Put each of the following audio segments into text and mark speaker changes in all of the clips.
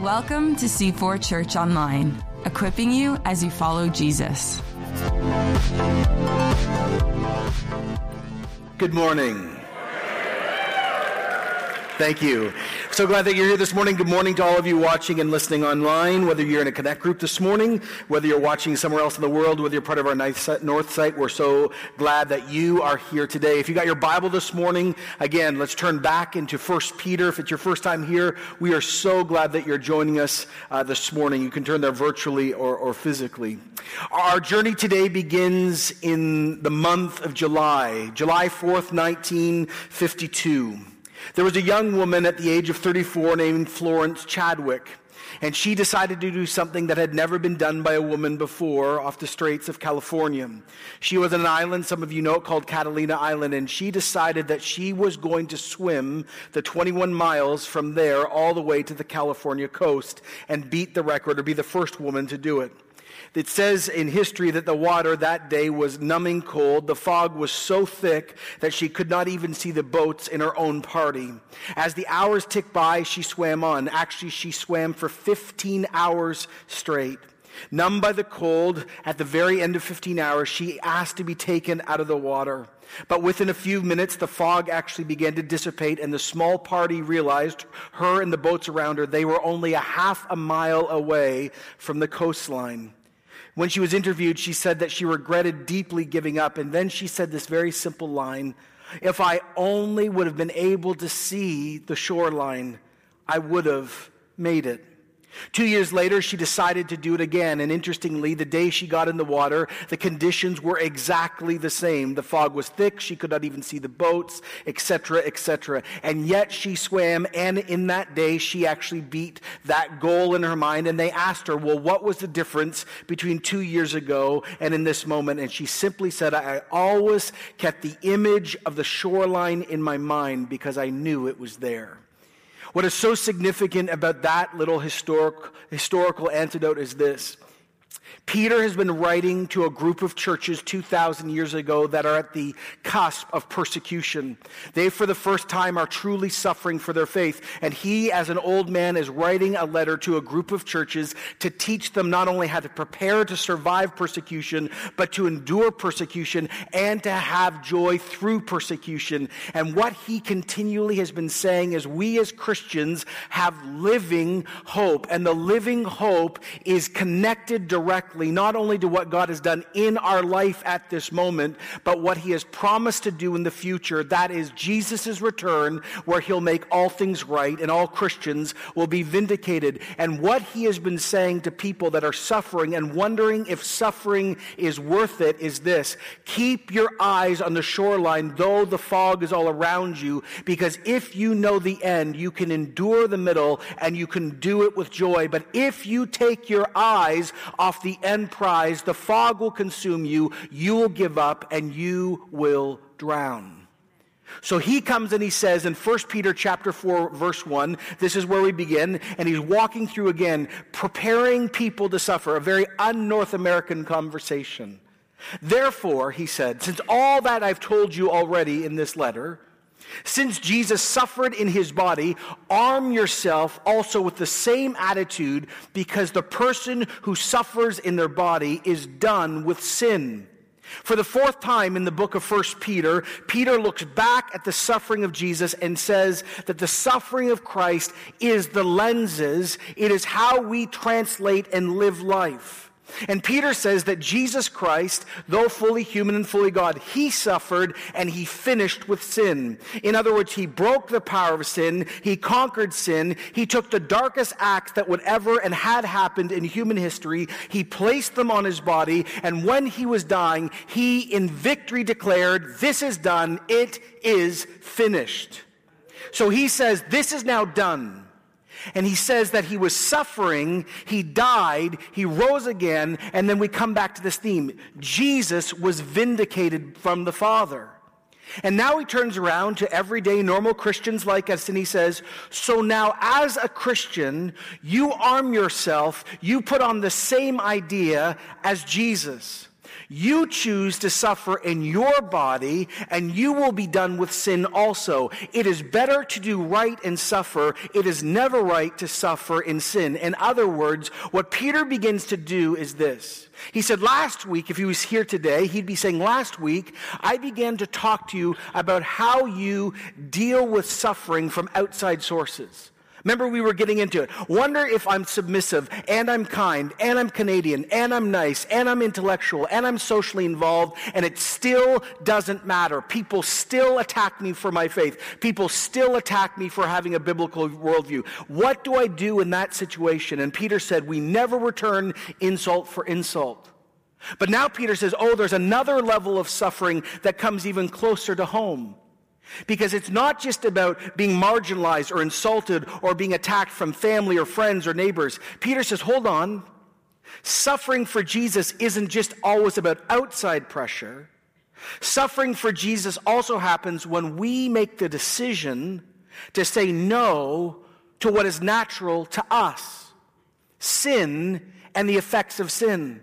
Speaker 1: Welcome to C4 Church Online, equipping you as you follow Jesus.
Speaker 2: Good morning. Thank you. So glad that you're here this morning. Good morning to all of you watching and listening online, whether you're in a Connect group this morning, whether you're watching somewhere else in the world, whether you're part of our North site. We're so glad that you are here today. If you got your Bible this morning, again, let's turn back into 1 Peter. If it's your first time here, we are so glad that you're joining us uh, this morning. You can turn there virtually or, or physically. Our journey today begins in the month of July, July 4th, 1952. There was a young woman at the age of 34 named Florence Chadwick, and she decided to do something that had never been done by a woman before off the Straits of California. She was on an island, some of you know it, called Catalina Island, and she decided that she was going to swim the 21 miles from there all the way to the California coast and beat the record or be the first woman to do it. It says in history that the water that day was numbing cold. The fog was so thick that she could not even see the boats in her own party. As the hours ticked by, she swam on. Actually, she swam for 15 hours straight. Numb by the cold, at the very end of 15 hours, she asked to be taken out of the water. But within a few minutes, the fog actually began to dissipate, and the small party realized, her and the boats around her, they were only a half a mile away from the coastline. When she was interviewed, she said that she regretted deeply giving up. And then she said this very simple line If I only would have been able to see the shoreline, I would have made it. Two years later, she decided to do it again. And interestingly, the day she got in the water, the conditions were exactly the same. The fog was thick. She could not even see the boats, etc., etc. And yet she swam. And in that day, she actually beat that goal in her mind. And they asked her, well, what was the difference between two years ago and in this moment? And she simply said, I always kept the image of the shoreline in my mind because I knew it was there. What is so significant about that little historic, historical antidote is this Peter has been writing to a group of churches 2,000 years ago that are at the cusp of persecution. They, for the first time, are truly suffering for their faith. And he, as an old man, is writing a letter to a group of churches to teach them not only how to prepare to survive persecution, but to endure persecution and to have joy through persecution. And what he continually has been saying is we as Christians have living hope. And the living hope is connected directly directly not only to what God has done in our life at this moment, but what he has promised to do in the future. That is Jesus' return, where he'll make all things right and all Christians will be vindicated. And what he has been saying to people that are suffering and wondering if suffering is worth it is this keep your eyes on the shoreline, though the fog is all around you, because if you know the end, you can endure the middle and you can do it with joy. But if you take your eyes off the end prize, the fog will consume you, you will give up, and you will drown. So he comes and he says in 1 Peter chapter 4 verse 1, this is where we begin, and he's walking through again preparing people to suffer, a very un-North American conversation. Therefore, he said, since all that I've told you already in this letter, since Jesus suffered in his body, arm yourself also with the same attitude because the person who suffers in their body is done with sin. For the fourth time in the book of 1 Peter, Peter looks back at the suffering of Jesus and says that the suffering of Christ is the lenses, it is how we translate and live life. And Peter says that Jesus Christ, though fully human and fully God, he suffered and he finished with sin. In other words, he broke the power of sin, he conquered sin, he took the darkest acts that would ever and had happened in human history, he placed them on his body, and when he was dying, he in victory declared, This is done, it is finished. So he says, This is now done. And he says that he was suffering, he died, he rose again, and then we come back to this theme. Jesus was vindicated from the Father. And now he turns around to everyday normal Christians like us and he says, So now as a Christian, you arm yourself, you put on the same idea as Jesus. You choose to suffer in your body, and you will be done with sin also. It is better to do right and suffer. It is never right to suffer in sin. In other words, what Peter begins to do is this. He said last week, if he was here today, he'd be saying, Last week, I began to talk to you about how you deal with suffering from outside sources. Remember, we were getting into it. Wonder if I'm submissive, and I'm kind, and I'm Canadian, and I'm nice, and I'm intellectual, and I'm socially involved, and it still doesn't matter. People still attack me for my faith. People still attack me for having a biblical worldview. What do I do in that situation? And Peter said, We never return insult for insult. But now Peter says, Oh, there's another level of suffering that comes even closer to home. Because it's not just about being marginalized or insulted or being attacked from family or friends or neighbors. Peter says, hold on. Suffering for Jesus isn't just always about outside pressure. Suffering for Jesus also happens when we make the decision to say no to what is natural to us sin and the effects of sin.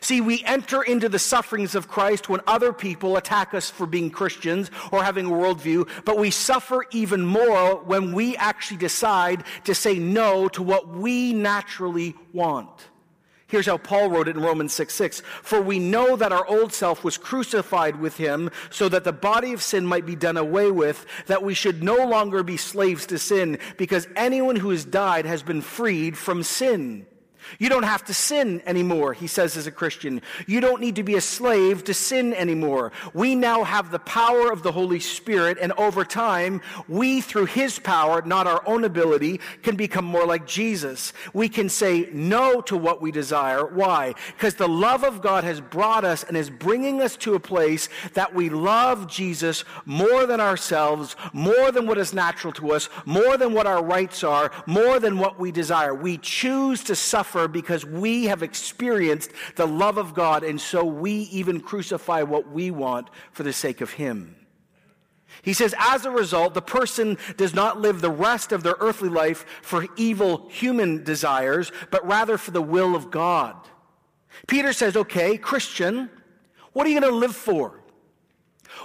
Speaker 2: See, we enter into the sufferings of Christ when other people attack us for being Christians or having a worldview, but we suffer even more when we actually decide to say no to what we naturally want. Here's how Paul wrote it in Romans 6 6. For we know that our old self was crucified with him so that the body of sin might be done away with, that we should no longer be slaves to sin, because anyone who has died has been freed from sin. You don't have to sin anymore, he says as a Christian. You don't need to be a slave to sin anymore. We now have the power of the Holy Spirit, and over time, we, through his power, not our own ability, can become more like Jesus. We can say no to what we desire. Why? Because the love of God has brought us and is bringing us to a place that we love Jesus more than ourselves, more than what is natural to us, more than what our rights are, more than what we desire. We choose to suffer suffer because we have experienced the love of God, and so we even crucify what we want for the sake of Him. He says, as a result, the person does not live the rest of their earthly life for evil human desires, but rather for the will of God. Peter says, okay, Christian, what are you going to live for?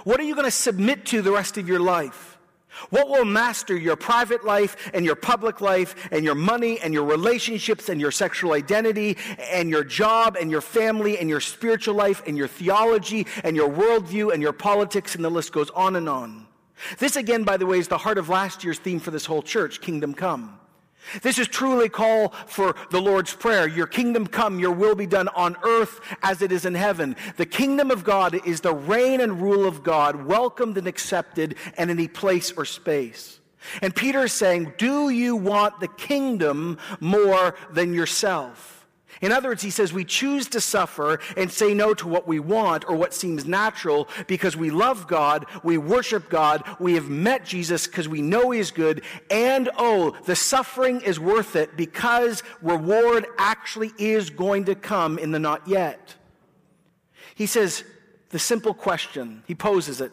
Speaker 2: What are you going to submit to the rest of your life? What will master your private life and your public life and your money and your relationships and your sexual identity and your job and your family and your spiritual life and your theology and your worldview and your politics and the list goes on and on. This again, by the way, is the heart of last year's theme for this whole church, Kingdom Come. This is truly call for the Lord's Prayer. Your kingdom come, your will be done on earth as it is in heaven. The kingdom of God is the reign and rule of God, welcomed and accepted in any place or space. And Peter is saying, Do you want the kingdom more than yourself? In other words, he says we choose to suffer and say no to what we want or what seems natural because we love God, we worship God, we have met Jesus because we know he is good, and oh, the suffering is worth it because reward actually is going to come in the not yet. He says the simple question, he poses it.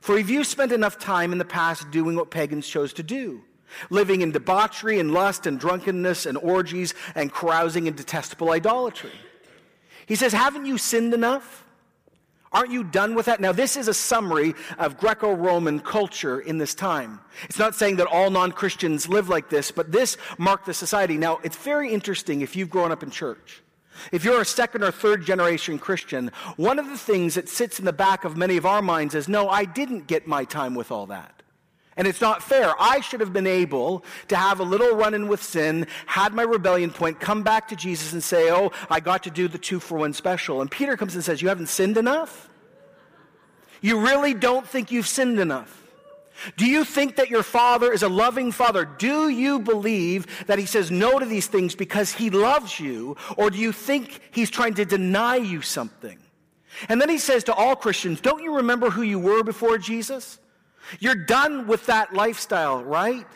Speaker 2: For have you spent enough time in the past doing what pagans chose to do? Living in debauchery and lust and drunkenness and orgies and carousing and detestable idolatry. He says, Haven't you sinned enough? Aren't you done with that? Now, this is a summary of Greco Roman culture in this time. It's not saying that all non Christians live like this, but this marked the society. Now, it's very interesting if you've grown up in church. If you're a second or third generation Christian, one of the things that sits in the back of many of our minds is no, I didn't get my time with all that. And it's not fair. I should have been able to have a little run in with sin, had my rebellion point, come back to Jesus and say, Oh, I got to do the two for one special. And Peter comes and says, You haven't sinned enough? You really don't think you've sinned enough? Do you think that your father is a loving father? Do you believe that he says no to these things because he loves you? Or do you think he's trying to deny you something? And then he says to all Christians, Don't you remember who you were before Jesus? You're done with that lifestyle, right?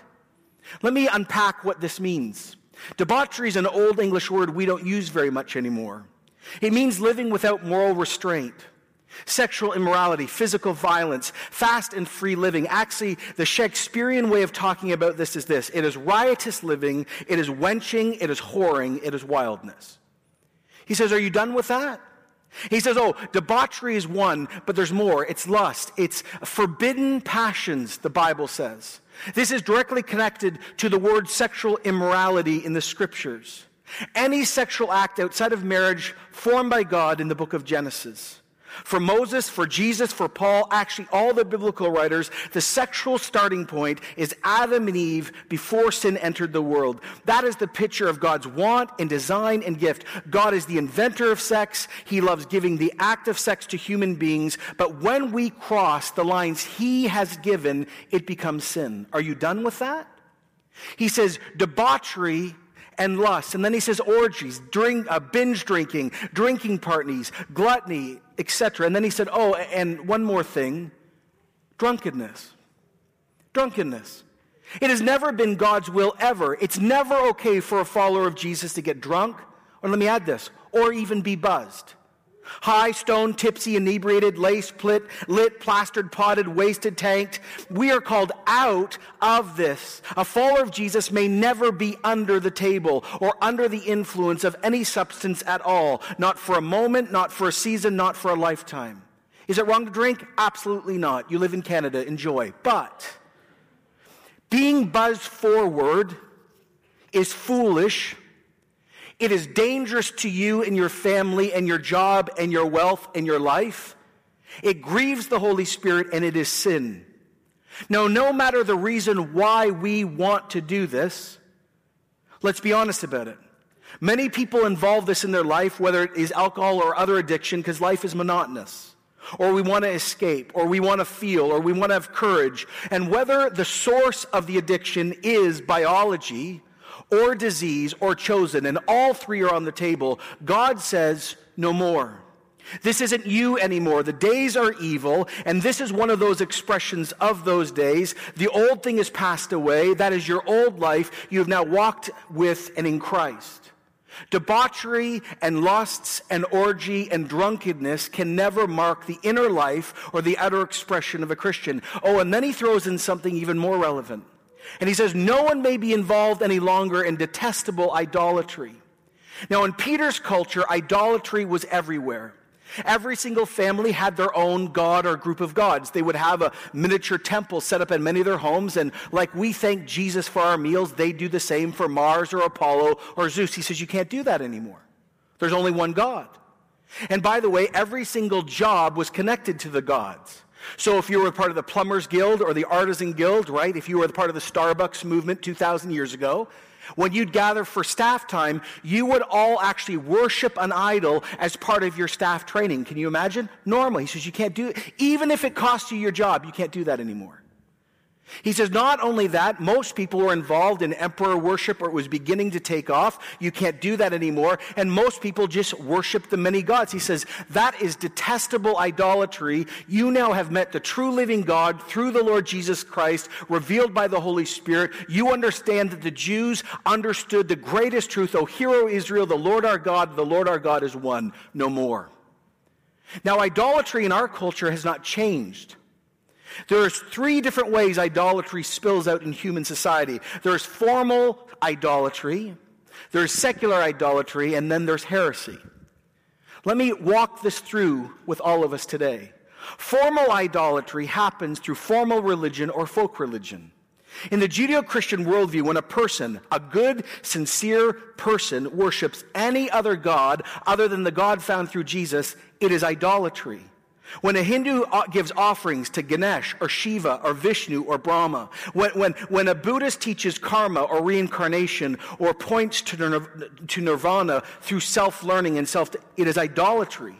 Speaker 2: Let me unpack what this means. Debauchery is an old English word we don't use very much anymore. It means living without moral restraint, sexual immorality, physical violence, fast and free living. Actually, the Shakespearean way of talking about this is this it is riotous living, it is wenching, it is whoring, it is wildness. He says, Are you done with that? He says, oh, debauchery is one, but there's more. It's lust. It's forbidden passions, the Bible says. This is directly connected to the word sexual immorality in the scriptures. Any sexual act outside of marriage formed by God in the book of Genesis. For Moses, for Jesus, for Paul, actually all the biblical writers, the sexual starting point is Adam and Eve before sin entered the world. That is the picture of God's want and design and gift. God is the inventor of sex. He loves giving the act of sex to human beings. But when we cross the lines he has given, it becomes sin. Are you done with that? He says debauchery and lust. And then he says orgies, drink, uh, binge drinking, drinking parties, gluttony, etc. And then he said, oh, and one more thing drunkenness. Drunkenness. It has never been God's will ever. It's never okay for a follower of Jesus to get drunk, or let me add this, or even be buzzed. High, stone, tipsy, inebriated, lace, plit, lit, plastered, potted, wasted, tanked. We are called out of this. A follower of Jesus may never be under the table or under the influence of any substance at all. Not for a moment, not for a season, not for a lifetime. Is it wrong to drink? Absolutely not. You live in Canada, enjoy. But being buzzed forward is foolish it is dangerous to you and your family and your job and your wealth and your life. It grieves the Holy Spirit and it is sin. Now, no matter the reason why we want to do this, let's be honest about it. Many people involve this in their life, whether it is alcohol or other addiction, because life is monotonous. Or we want to escape, or we want to feel, or we want to have courage. And whether the source of the addiction is biology, or disease or chosen, and all three are on the table, God says, no more. This isn't you anymore. The days are evil, and this is one of those expressions of those days. The old thing has passed away. That is your old life. You have now walked with and in Christ. Debauchery and lusts and orgy and drunkenness can never mark the inner life or the outer expression of a Christian. Oh, and then he throws in something even more relevant. And he says, No one may be involved any longer in detestable idolatry. Now, in Peter's culture, idolatry was everywhere. Every single family had their own god or group of gods. They would have a miniature temple set up in many of their homes, and like we thank Jesus for our meals, they do the same for Mars or Apollo or Zeus. He says, You can't do that anymore. There's only one God. And by the way, every single job was connected to the gods. So if you were part of the Plumbers Guild or the Artisan Guild, right, if you were part of the Starbucks movement 2,000 years ago, when you'd gather for staff time, you would all actually worship an idol as part of your staff training. Can you imagine? Normally, he says you can't do it. Even if it costs you your job, you can't do that anymore. He says, not only that, most people were involved in emperor worship or it was beginning to take off. You can't do that anymore. And most people just worship the many gods. He says, that is detestable idolatry. You now have met the true living God through the Lord Jesus Christ, revealed by the Holy Spirit. You understand that the Jews understood the greatest truth. O hero Israel, the Lord our God, the Lord our God is one, no more. Now, idolatry in our culture has not changed. There's three different ways idolatry spills out in human society. There's formal idolatry, there's secular idolatry, and then there's heresy. Let me walk this through with all of us today. Formal idolatry happens through formal religion or folk religion. In the Judeo Christian worldview, when a person, a good, sincere person, worships any other God other than the God found through Jesus, it is idolatry. When a Hindu uh, gives offerings to Ganesh or Shiva or Vishnu or Brahma, when, when, when a Buddhist teaches karma or reincarnation or points to, to nirvana through self learning and self, it is idolatry.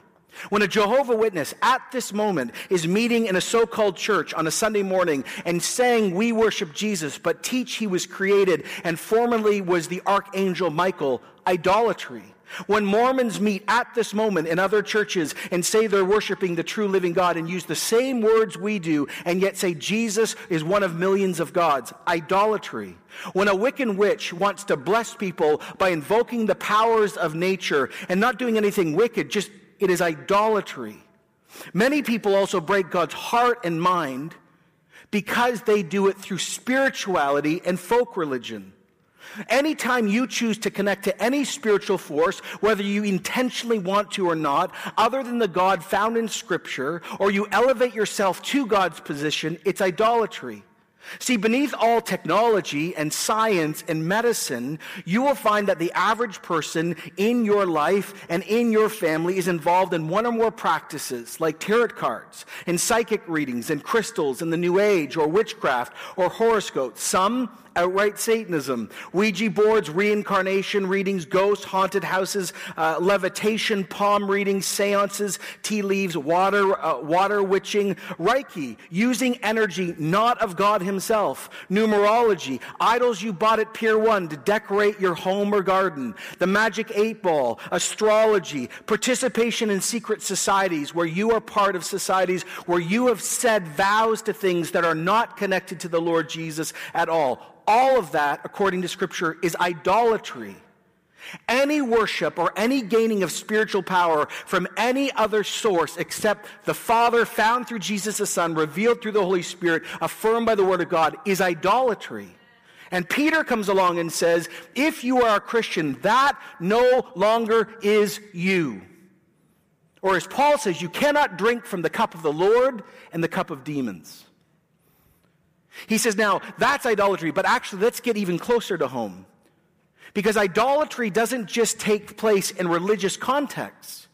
Speaker 2: When a Jehovah Witness at this moment is meeting in a so called church on a Sunday morning and saying, We worship Jesus, but teach he was created and formerly was the archangel Michael, idolatry. When Mormons meet at this moment in other churches and say they're worshiping the true living God and use the same words we do and yet say Jesus is one of millions of gods, idolatry. When a Wiccan witch wants to bless people by invoking the powers of nature and not doing anything wicked, just it is idolatry. Many people also break God's heart and mind because they do it through spirituality and folk religion. Anytime you choose to connect to any spiritual force, whether you intentionally want to or not, other than the God found in Scripture, or you elevate yourself to God's position, it's idolatry. See, beneath all technology and science and medicine, you will find that the average person in your life and in your family is involved in one or more practices like tarot cards and psychic readings and crystals and the New Age or witchcraft or horoscopes. Some outright Satanism, Ouija boards, reincarnation readings, ghosts, haunted houses, uh, levitation, palm readings, seances, tea leaves, water, uh, water witching, Reiki, using energy not of God Himself, numerology, idols you bought at Pier 1 to decorate your home or garden, the magic eight ball, astrology, participation in secret societies where you are part of societies where you have said vows to things that are not connected to the Lord Jesus at all all of that, according to Scripture, is idolatry. Any worship or any gaining of spiritual power from any other source except the Father found through Jesus the Son, revealed through the Holy Spirit, affirmed by the Word of God, is idolatry. And Peter comes along and says, if you are a Christian, that no longer is you. Or as Paul says, you cannot drink from the cup of the Lord and the cup of demons. He says, now that's idolatry, but actually let's get even closer to home. Because idolatry doesn't just take place in religious contexts.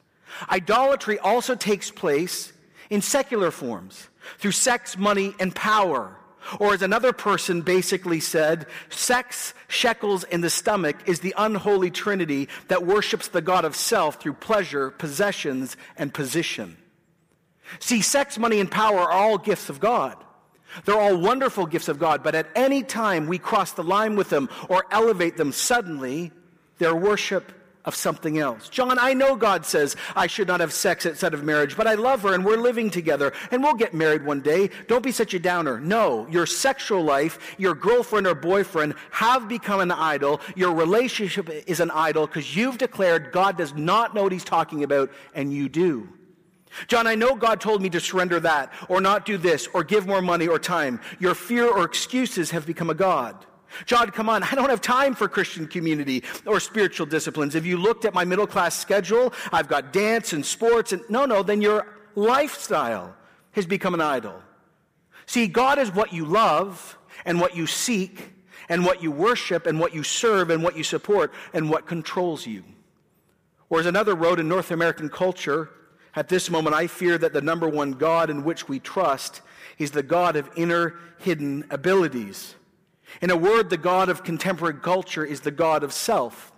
Speaker 2: Idolatry also takes place in secular forms through sex, money, and power. Or as another person basically said, sex, shekels, and the stomach is the unholy trinity that worships the God of self through pleasure, possessions, and position. See, sex, money, and power are all gifts of God. They're all wonderful gifts of God, but at any time we cross the line with them or elevate them, suddenly they're worship of something else. John, I know God says I should not have sex outside of marriage, but I love her and we're living together and we'll get married one day. Don't be such a downer. No, your sexual life, your girlfriend or boyfriend have become an idol. Your relationship is an idol because you've declared God does not know what he's talking about and you do. John, I know God told me to surrender that, or not do this, or give more money or time. Your fear or excuses have become a God. John, come on, I don't have time for Christian community or spiritual disciplines. If you looked at my middle class schedule, I've got dance and sports, and no, no, then your lifestyle has become an idol. See, God is what you love and what you seek and what you worship and what you serve and what you support and what controls you. Or as another wrote in North American culture, at this moment, I fear that the number one God in which we trust is the God of inner hidden abilities. In a word, the God of contemporary culture is the God of self.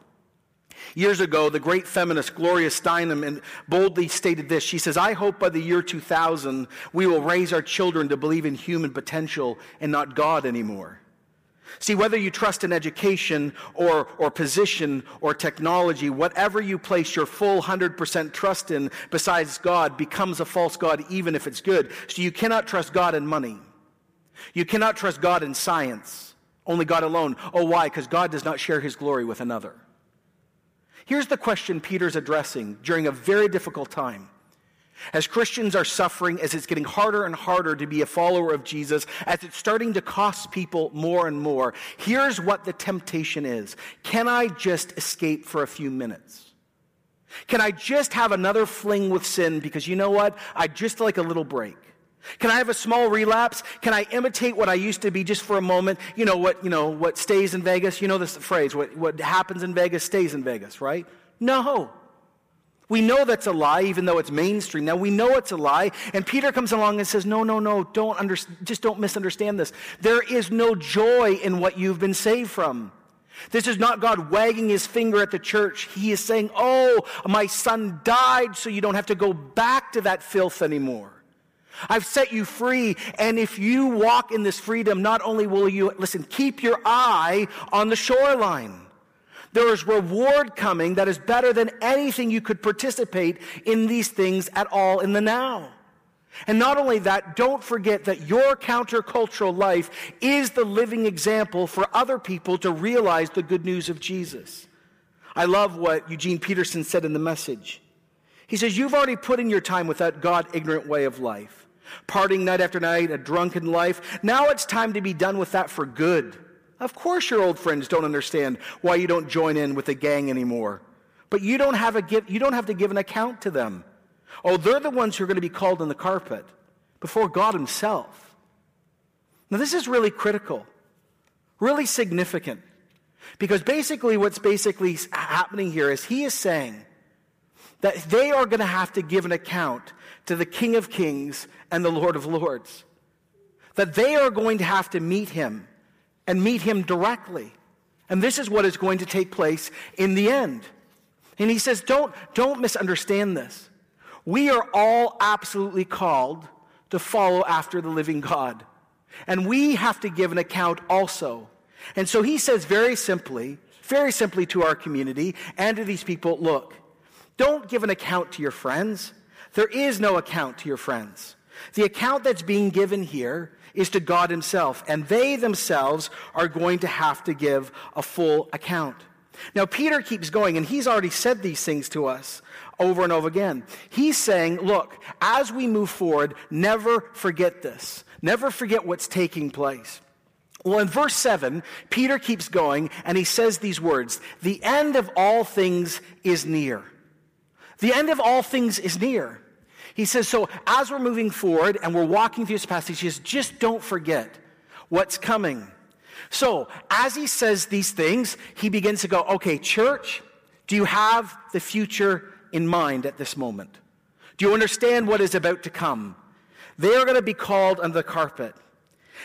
Speaker 2: Years ago, the great feminist Gloria Steinem boldly stated this. She says, I hope by the year 2000 we will raise our children to believe in human potential and not God anymore. See, whether you trust in education or, or position or technology, whatever you place your full 100% trust in besides God becomes a false God, even if it's good. So you cannot trust God in money. You cannot trust God in science. Only God alone. Oh, why? Because God does not share his glory with another. Here's the question Peter's addressing during a very difficult time. As Christians are suffering, as it's getting harder and harder to be a follower of Jesus, as it's starting to cost people more and more, here's what the temptation is Can I just escape for a few minutes? Can I just have another fling with sin because you know what? I just like a little break. Can I have a small relapse? Can I imitate what I used to be just for a moment? You know what, you know, what stays in Vegas? You know this phrase, what, what happens in Vegas stays in Vegas, right? No. We know that's a lie, even though it's mainstream. Now we know it's a lie, and Peter comes along and says, "No, no, no! Don't under, just don't misunderstand this. There is no joy in what you've been saved from. This is not God wagging His finger at the church. He is saying, "Oh, my son died, so you don't have to go back to that filth anymore." I've set you free, and if you walk in this freedom, not only will you, listen, keep your eye on the shoreline. There is reward coming that is better than anything you could participate in these things at all in the now. And not only that, don't forget that your countercultural life is the living example for other people to realize the good news of Jesus. I love what Eugene Peterson said in the message. He says, You've already put in your time with that God ignorant way of life, partying night after night, a drunken life. Now it's time to be done with that for good. Of course, your old friends don't understand why you don't join in with the gang anymore. But you don't have, a give, you don't have to give an account to them. Oh, they're the ones who are going to be called on the carpet before God Himself. Now, this is really critical, really significant, because basically, what's basically happening here is He is saying that they are going to have to give an account to the King of Kings and the Lord of Lords. That they are going to have to meet Him and meet Him directly. And this is what is going to take place in the end. And he says, don't, don't misunderstand this. We are all absolutely called to follow after the living God. And we have to give an account also. And so he says very simply, very simply to our community and to these people look, don't give an account to your friends. There is no account to your friends. The account that's being given here is to God Himself, and they themselves are going to have to give a full account. Now, Peter keeps going, and he's already said these things to us over and over again. He's saying, look, as we move forward, never forget this. Never forget what's taking place. Well, in verse 7, Peter keeps going, and he says these words The end of all things is near. The end of all things is near. He says, so as we're moving forward and we're walking through this passage, he says, just don't forget what's coming. So, as he says these things, he begins to go, okay, church, do you have the future in mind at this moment? Do you understand what is about to come? They are going to be called under the carpet.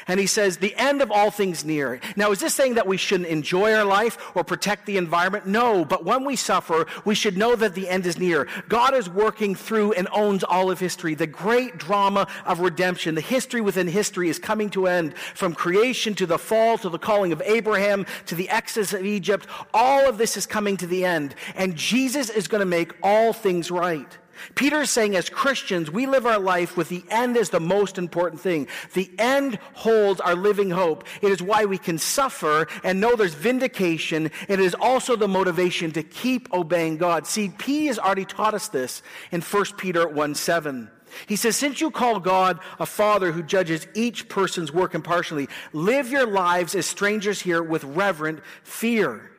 Speaker 2: And he says, the end of all things near. Now, is this saying that we shouldn't enjoy our life or protect the environment? No, but when we suffer, we should know that the end is near. God is working through and owns all of history. The great drama of redemption, the history within history is coming to end from creation to the fall to the calling of Abraham to the exodus of Egypt. All of this is coming to the end. And Jesus is going to make all things right. Peter is saying, as Christians, we live our life with the end as the most important thing. The end holds our living hope. It is why we can suffer and know there's vindication. and It is also the motivation to keep obeying God. See, P has already taught us this in 1 Peter 1 7. He says, Since you call God a father who judges each person's work impartially, live your lives as strangers here with reverent fear.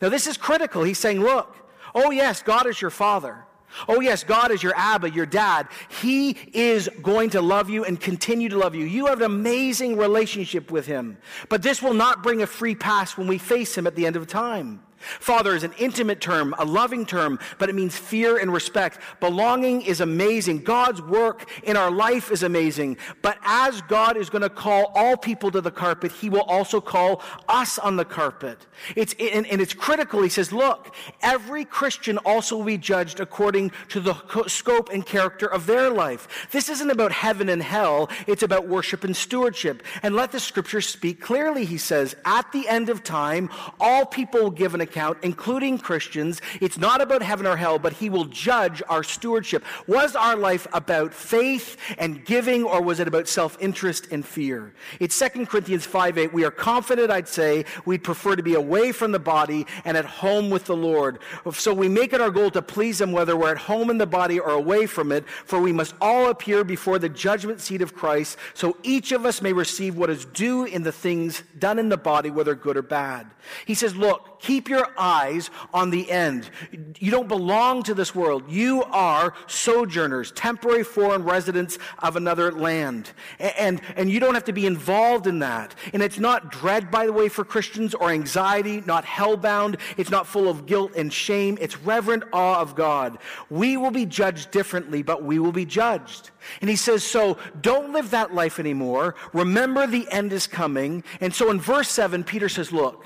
Speaker 2: Now, this is critical. He's saying, Look, oh, yes, God is your father. Oh, yes, God is your Abba, your dad. He is going to love you and continue to love you. You have an amazing relationship with Him. But this will not bring a free pass when we face Him at the end of time. Father is an intimate term, a loving term, but it means fear and respect. Belonging is amazing. God's work in our life is amazing. But as God is going to call all people to the carpet, He will also call us on the carpet. It's, and, it's critical. He says, look, every Christian also will be judged according to the scope and character of their life. This isn't about heaven and hell. It's about worship and stewardship. And let the scripture speak clearly, he says. At the end of time, all people will give an account, including Christians. It's not about heaven or hell, but He will judge our stewardship. Was our life about faith and giving, or was it about self interest and fear? It's 2 Corinthians 5 8. We are confident, I'd say, we'd prefer to be away from the body and at home with the Lord. So we make it our goal to please Him, whether we're at home in the body or away from it, for we must all appear before the judgment seat of Christ, so each of us may receive what is due in the things done in the body, whether good or bad. He says, Look, keep your eyes on the end. You don't belong to this world. You are sojourners, temporary foreign residents of another land. And, and you don't have to be involved in that. And it's not dread, by the way, for Christians or anxiety, not hellbound. It's not full of guilt and shame. It's reverent awe of God. We will be judged differently, but we will be judged. And he says, so don't live that life anymore. Remember the end is coming. And so in verse 7, Peter says, look,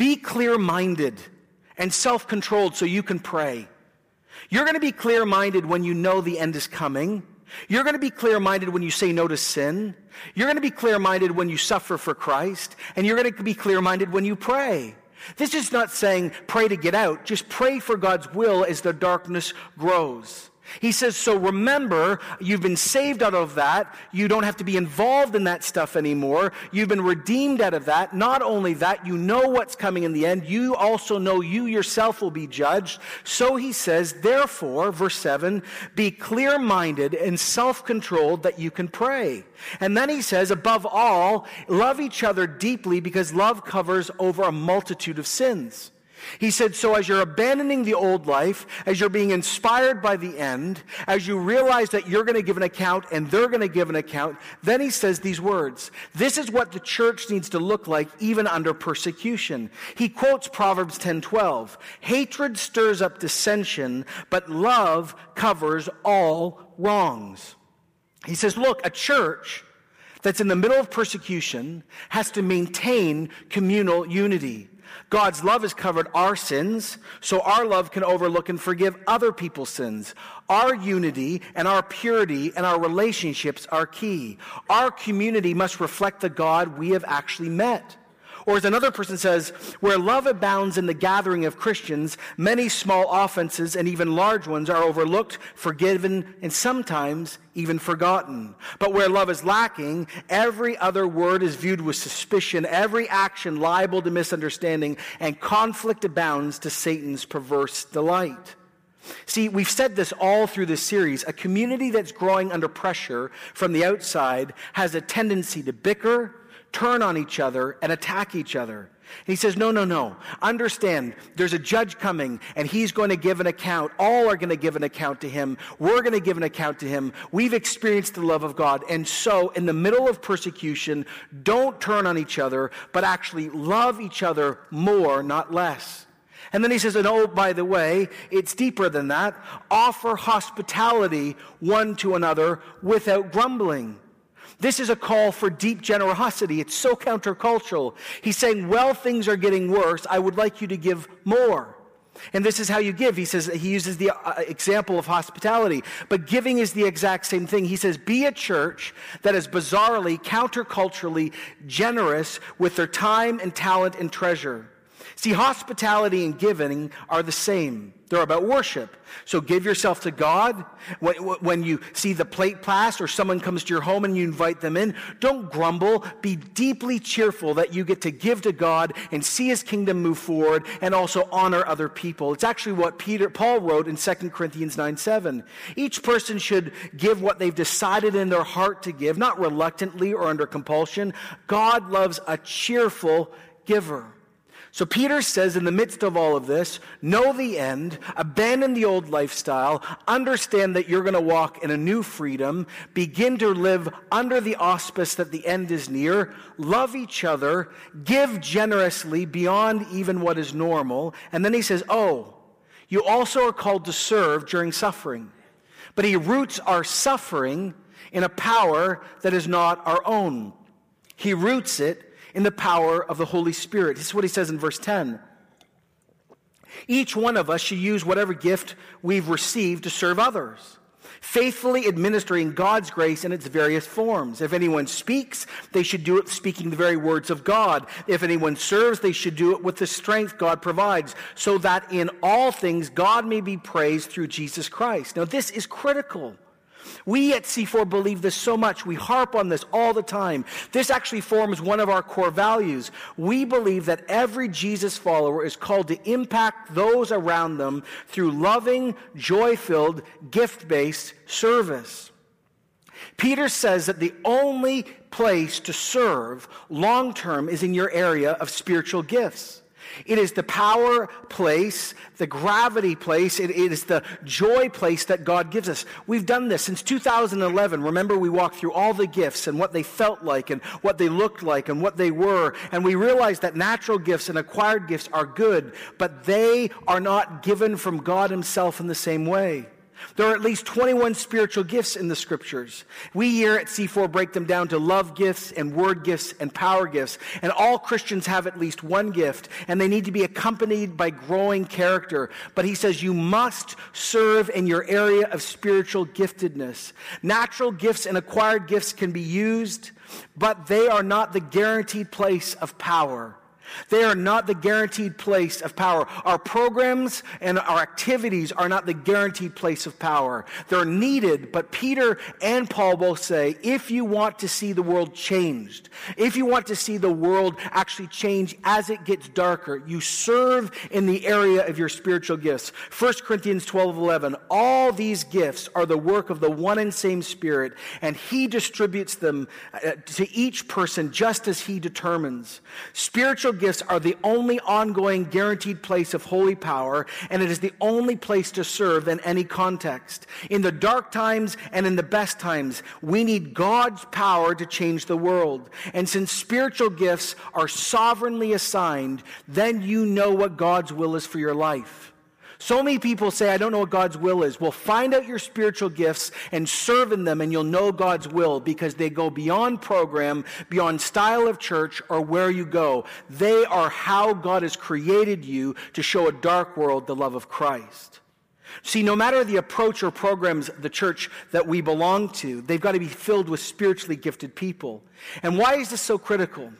Speaker 2: be clear minded and self controlled so you can pray. You're going to be clear minded when you know the end is coming. You're going to be clear minded when you say no to sin. You're going to be clear minded when you suffer for Christ. And you're going to be clear minded when you pray. This is not saying pray to get out. Just pray for God's will as the darkness grows. He says, so remember, you've been saved out of that. You don't have to be involved in that stuff anymore. You've been redeemed out of that. Not only that, you know what's coming in the end. You also know you yourself will be judged. So he says, therefore, verse 7, be clear minded and self controlled that you can pray. And then he says, above all, love each other deeply because love covers over a multitude of sins. He said, So as you're abandoning the old life, as you're being inspired by the end, as you realize that you're going to give an account and they're going to give an account, then he says these words. This is what the church needs to look like even under persecution. He quotes Proverbs 10:12. Hatred stirs up dissension, but love covers all wrongs. He says, Look, a church that's in the middle of persecution has to maintain communal unity. God's love has covered our sins, so our love can overlook and forgive other people's sins. Our unity and our purity and our relationships are key. Our community must reflect the God we have actually met. Or as another person says, where love abounds in the gathering of Christians, many small offenses and even large ones are overlooked, forgiven, and sometimes even forgotten. But where love is lacking, every other word is viewed with suspicion, every action liable to misunderstanding, and conflict abounds to Satan's perverse delight. See, we've said this all through this series. A community that's growing under pressure from the outside has a tendency to bicker, turn on each other and attack each other. And he says, No, no, no. Understand, there's a judge coming and he's going to give an account. All are going to give an account to him. We're going to give an account to him. We've experienced the love of God. And so, in the middle of persecution, don't turn on each other, but actually love each other more, not less. And then he says, and oh, by the way, it's deeper than that. Offer hospitality one to another without grumbling. This is a call for deep generosity. It's so countercultural. He's saying, well, things are getting worse. I would like you to give more. And this is how you give. He says, he uses the uh, example of hospitality. But giving is the exact same thing. He says, be a church that is bizarrely, counterculturally generous with their time and talent and treasure. See, hospitality and giving are the same. They're about worship. So give yourself to God. When, you see the plate passed or someone comes to your home and you invite them in, don't grumble. Be deeply cheerful that you get to give to God and see his kingdom move forward and also honor other people. It's actually what Peter, Paul wrote in 2 Corinthians 9 7. Each person should give what they've decided in their heart to give, not reluctantly or under compulsion. God loves a cheerful giver. So Peter says, in the midst of all of this, know the end, abandon the old lifestyle, understand that you're going to walk in a new freedom, begin to live under the auspice that the end is near, love each other, give generously beyond even what is normal. And then he says, oh, you also are called to serve during suffering. But he roots our suffering in a power that is not our own. He roots it in the power of the Holy Spirit. This is what he says in verse 10. Each one of us should use whatever gift we've received to serve others, faithfully administering God's grace in its various forms. If anyone speaks, they should do it speaking the very words of God. If anyone serves, they should do it with the strength God provides, so that in all things God may be praised through Jesus Christ. Now, this is critical. We at C4 believe this so much. We harp on this all the time. This actually forms one of our core values. We believe that every Jesus follower is called to impact those around them through loving, joy filled, gift based service. Peter says that the only place to serve long term is in your area of spiritual gifts. It is the power place, the gravity place, it, it is the joy place that God gives us. We've done this since 2011. Remember, we walked through all the gifts and what they felt like and what they looked like and what they were. And we realized that natural gifts and acquired gifts are good, but they are not given from God Himself in the same way. There are at least 21 spiritual gifts in the scriptures. We here at C4 break them down to love gifts and word gifts and power gifts. And all Christians have at least one gift, and they need to be accompanied by growing character. But he says you must serve in your area of spiritual giftedness. Natural gifts and acquired gifts can be used, but they are not the guaranteed place of power. They are not the guaranteed place of power. Our programs and our activities are not the guaranteed place of power. They're needed, but Peter and Paul both say if you want to see the world changed, if you want to see the world actually change as it gets darker, you serve in the area of your spiritual gifts. 1 Corinthians 12 11. All these gifts are the work of the one and same Spirit, and He distributes them uh, to each person just as He determines. Spiritual gifts are the only ongoing guaranteed place of holy power, and it is the only place to serve in any context. In the dark times and in the best times, we need God's power to change the world. And since spiritual gifts are sovereignly assigned, then you know what God's will is for your life. So many people say, I don't know what God's will is. Well, find out your spiritual gifts and serve in them, and you'll know God's will because they go beyond program, beyond style of church, or where you go. They are how God has created you to show a dark world the love of Christ. See, no matter the approach or programs the church that we belong to, they've got to be filled with spiritually gifted people. And why is this so critical?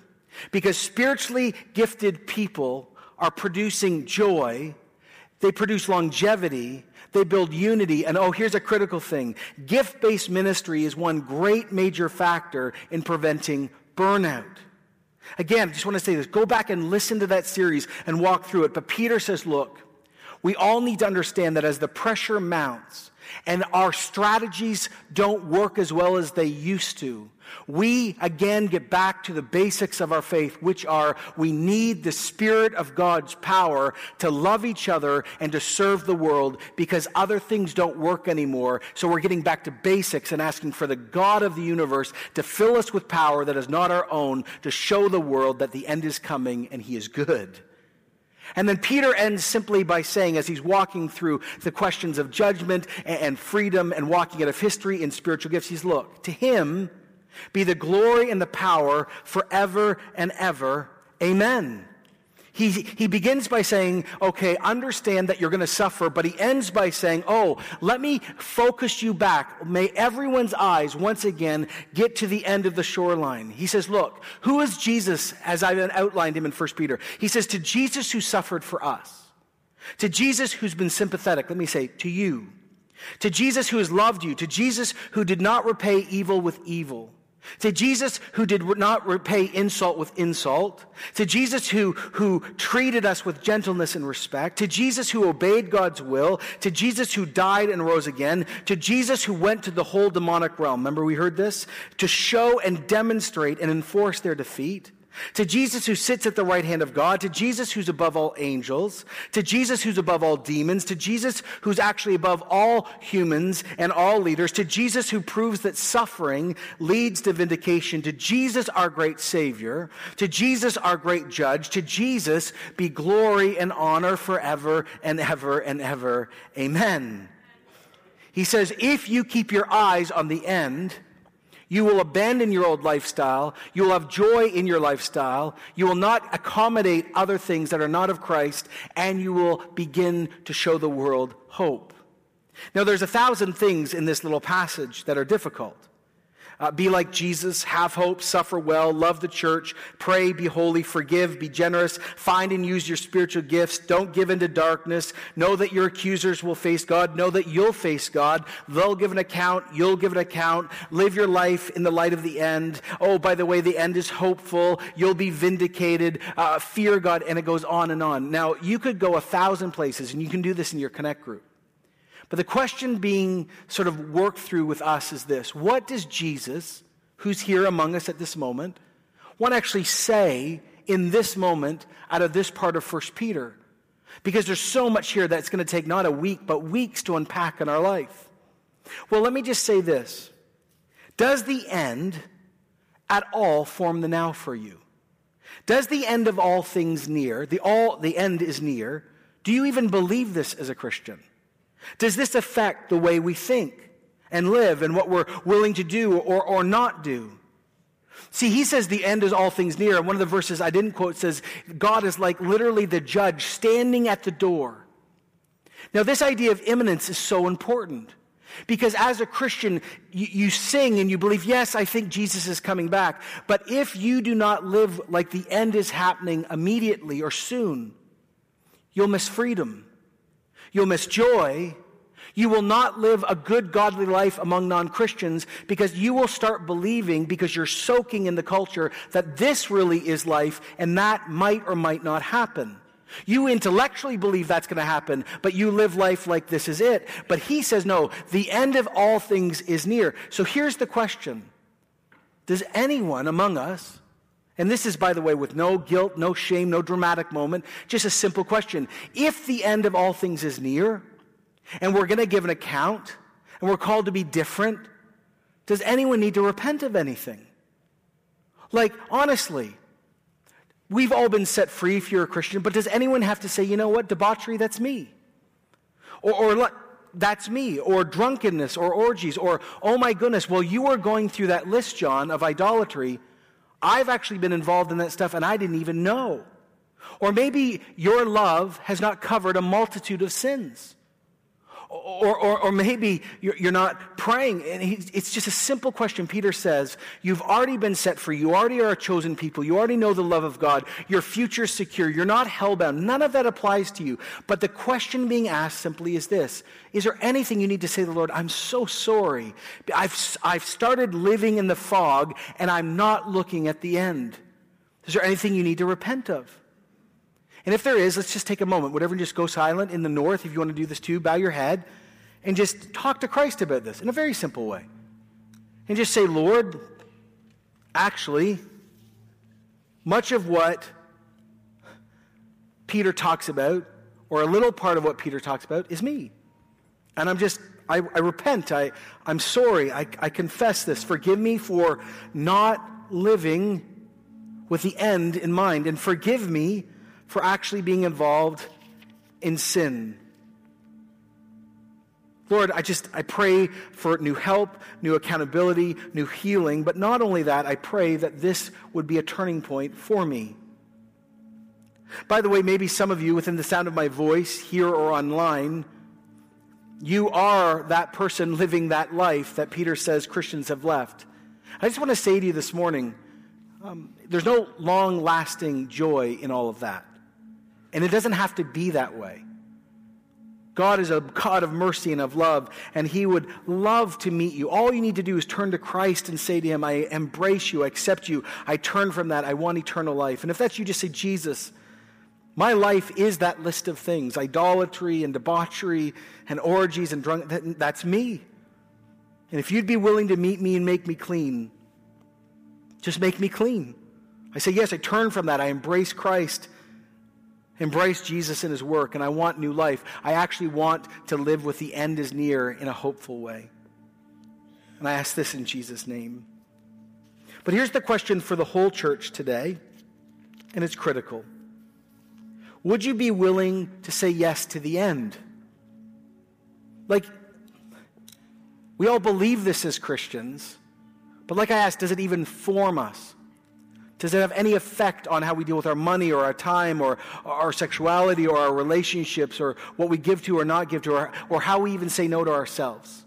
Speaker 2: Because spiritually gifted people are producing joy they produce longevity. They build unity. And oh, here's a critical thing gift based ministry is one great major factor in preventing burnout. Again, I just want to say this go back and listen to that series and walk through it. But Peter says, look, we all need to understand that as the pressure mounts and our strategies don't work as well as they used to, we again get back to the basics of our faith, which are we need the Spirit of God's power to love each other and to serve the world because other things don't work anymore. So we're getting back to basics and asking for the God of the universe to fill us with power that is not our own to show the world that the end is coming and He is good. And then Peter ends simply by saying, as he's walking through the questions of judgment and freedom and walking out of history and spiritual gifts, he's look, to him, be the glory and the power forever and ever. Amen. He, he begins by saying, okay, understand that you're going to suffer, but he ends by saying, oh, let me focus you back. May everyone's eyes once again get to the end of the shoreline. He says, look, who is Jesus as I've outlined him in 1 Peter? He says, to Jesus who suffered for us, to Jesus who's been sympathetic, let me say, to you, to Jesus who has loved you, to Jesus who did not repay evil with evil to Jesus who did not repay insult with insult. To Jesus who, who treated us with gentleness and respect. To Jesus who obeyed God's will. To Jesus who died and rose again. To Jesus who went to the whole demonic realm. Remember we heard this? To show and demonstrate and enforce their defeat to Jesus who sits at the right hand of God, to Jesus who's above all angels, to Jesus who's above all demons, to Jesus who's actually above all humans and all leaders, to Jesus who proves that suffering leads to vindication, to Jesus our great Savior, to Jesus our great Judge, to Jesus be glory and honor forever and ever and ever. Amen. He says, if you keep your eyes on the end, you will abandon your old lifestyle. You will have joy in your lifestyle. You will not accommodate other things that are not of Christ, and you will begin to show the world hope. Now, there's a thousand things in this little passage that are difficult. Uh, be like Jesus, have hope, suffer well, love the church, pray, be holy, forgive, be generous, find and use your spiritual gifts, don't give into darkness, know that your accusers will face God, know that you'll face God, they'll give an account, you'll give an account, live your life in the light of the end. Oh, by the way, the end is hopeful, you'll be vindicated, uh, fear God, and it goes on and on. Now, you could go a thousand places, and you can do this in your Connect group. But the question being sort of worked through with us is this What does Jesus, who's here among us at this moment, want to actually say in this moment out of this part of 1 Peter? Because there's so much here that's going to take not a week, but weeks to unpack in our life. Well, let me just say this Does the end at all form the now for you? Does the end of all things near, the, all, the end is near, do you even believe this as a Christian? Does this affect the way we think and live and what we're willing to do or, or not do? See, he says the end is all things near. And one of the verses I didn't quote says, God is like literally the judge standing at the door. Now, this idea of imminence is so important Because as a Christian, you, you, sing and you believe, yes, I think Jesus is coming back. But if you do not live like the end is happening immediately or soon, you'll miss freedom. You'll miss joy. You will not live a good, godly life among non Christians because you will start believing, because you're soaking in the culture, that this really is life and that might or might not happen. You intellectually believe that's going to happen, but you live life like this is it. But he says, no, the end of all things is near. So here's the question Does anyone among us, and this is, by the way, with no guilt, no shame, no dramatic moment, just a simple question. If the end of all things is near, and we're going to give an account, and we're called to be different, does anyone need to repent of anything? Like, honestly, we've all been set free if you're a Christian, but does anyone have to say, you know what, debauchery, that's me? Or, or that's me, or drunkenness, or orgies, or, oh my goodness, well, you are going through that list, John, of idolatry. I've actually been involved in that stuff and I didn't even know. Or maybe your love has not covered a multitude of sins. Or, or, or maybe you're, not praying. And it's just a simple question. Peter says, You've already been set free. You already are a chosen people. You already know the love of God. Your future is secure. You're not hellbound. None of that applies to you. But the question being asked simply is this Is there anything you need to say to the Lord? I'm so sorry. I've, I've started living in the fog and I'm not looking at the end. Is there anything you need to repent of? And if there is, let's just take a moment. Whatever, just go silent in the north. If you want to do this too, bow your head and just talk to Christ about this in a very simple way. And just say, Lord, actually, much of what Peter talks about, or a little part of what Peter talks about, is me. And I'm just, I, I repent. I, I'm sorry. I, I confess this. Forgive me for not living with the end in mind. And forgive me for actually being involved in sin. Lord, I just, I pray for new help, new accountability, new healing. But not only that, I pray that this would be a turning point for me. By the way, maybe some of you within the sound of my voice, here or online, you are that person living that life that Peter says Christians have left. I just want to say to you this morning um, there's no long lasting joy in all of that. And it doesn't have to be that way. God is a God of mercy and of love, and He would love to meet you. All you need to do is turn to Christ and say to Him, I embrace you, I accept you, I turn from that, I want eternal life. And if that's you, just say, Jesus, my life is that list of things idolatry and debauchery and orgies and drunk. That, that's me. And if you'd be willing to meet me and make me clean, just make me clean. I say, Yes, I turn from that, I embrace Christ embrace Jesus and his work, and I want new life. I actually want to live with the end is near in a hopeful way. And I ask this in Jesus' name. But here's the question for the whole church today, and it's critical. Would you be willing to say yes to the end? Like, we all believe this as Christians, but like I asked, does it even form us? Does it have any effect on how we deal with our money or our time or our sexuality or our relationships or what we give to or not give to or, or how we even say no to ourselves?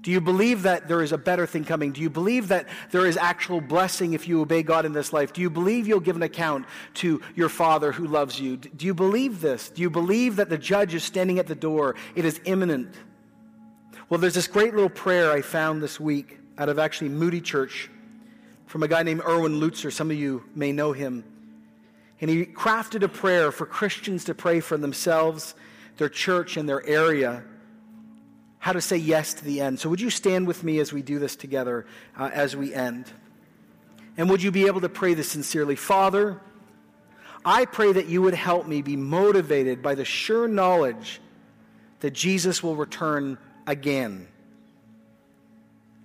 Speaker 2: Do you believe that there is a better thing coming? Do you believe that there is actual blessing if you obey God in this life? Do you believe you'll give an account to your Father who loves you? Do you believe this? Do you believe that the judge is standing at the door? It is imminent. Well, there's this great little prayer I found this week out of actually Moody Church from a guy named Erwin Lutzer. Some of you may know him. And he crafted a prayer for Christians to pray for themselves, their church, and their area. How to say yes to the end. So, would you stand with me as we do this together uh, as we end? And would you be able to pray this sincerely? Father, I pray that you would help me be motivated by the sure knowledge that Jesus will return again.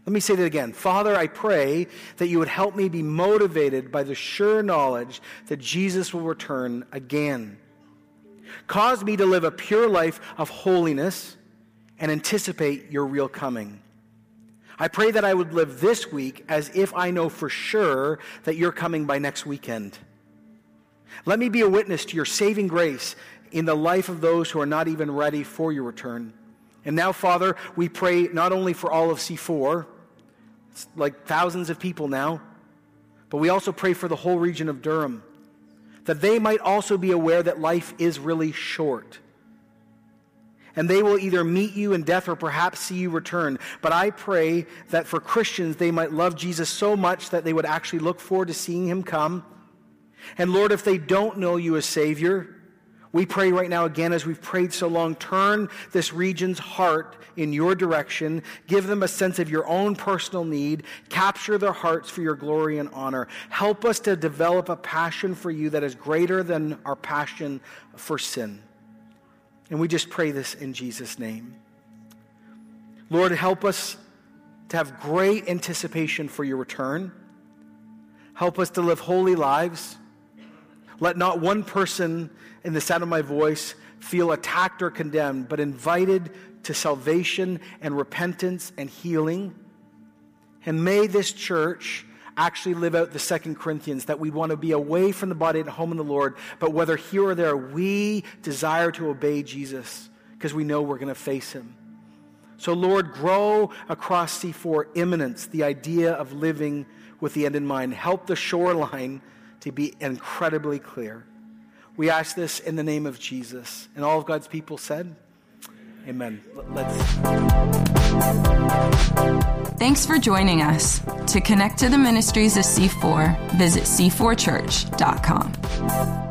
Speaker 2: Let me say that again. Father, I pray that you would help me be motivated by the sure knowledge that Jesus will return again. Cause me to live a pure life of holiness and anticipate your real coming. I pray that I would live this week as if I know for sure that you're coming by next weekend. Let me be a witness to your saving grace in the life of those who are not even ready for your return. And now, Father, we pray not only for all of C4, it's like thousands of people now, but we also pray for the whole region of Durham, that they might also be aware that life is really short and they will either meet you in death or perhaps see you return. But I pray that for Christians, they might love Jesus so much that they would actually look forward to seeing him come. And Lord, if they don't know you as Savior, we pray right now again, as we've prayed so long, turn this region's heart in your direction. Give them a sense of your own personal need. Capture their hearts for your glory and honor. Help us to develop a passion for you that is greater than our passion for sin. And we just pray this in Jesus' name. Lord, help us to have great anticipation for your return. Help us to live holy lives. Let not one person in the sound of my voice feel attacked or condemned, but invited to salvation and repentance and healing. And may this church actually live out the second Corinthians, that we want to be away from the body and home in the Lord, but whether here or there, we desire to obey Jesus because we know we're going to face him. So, Lord, grow across C4 imminence, the idea of living with the end in mind. Help the shoreline to be incredibly clear. We ask this in the name of Jesus. And all of God's people said, Amen. Let's.
Speaker 1: Thanks for joining us. To connect to the ministries of C4, visit c4church.com.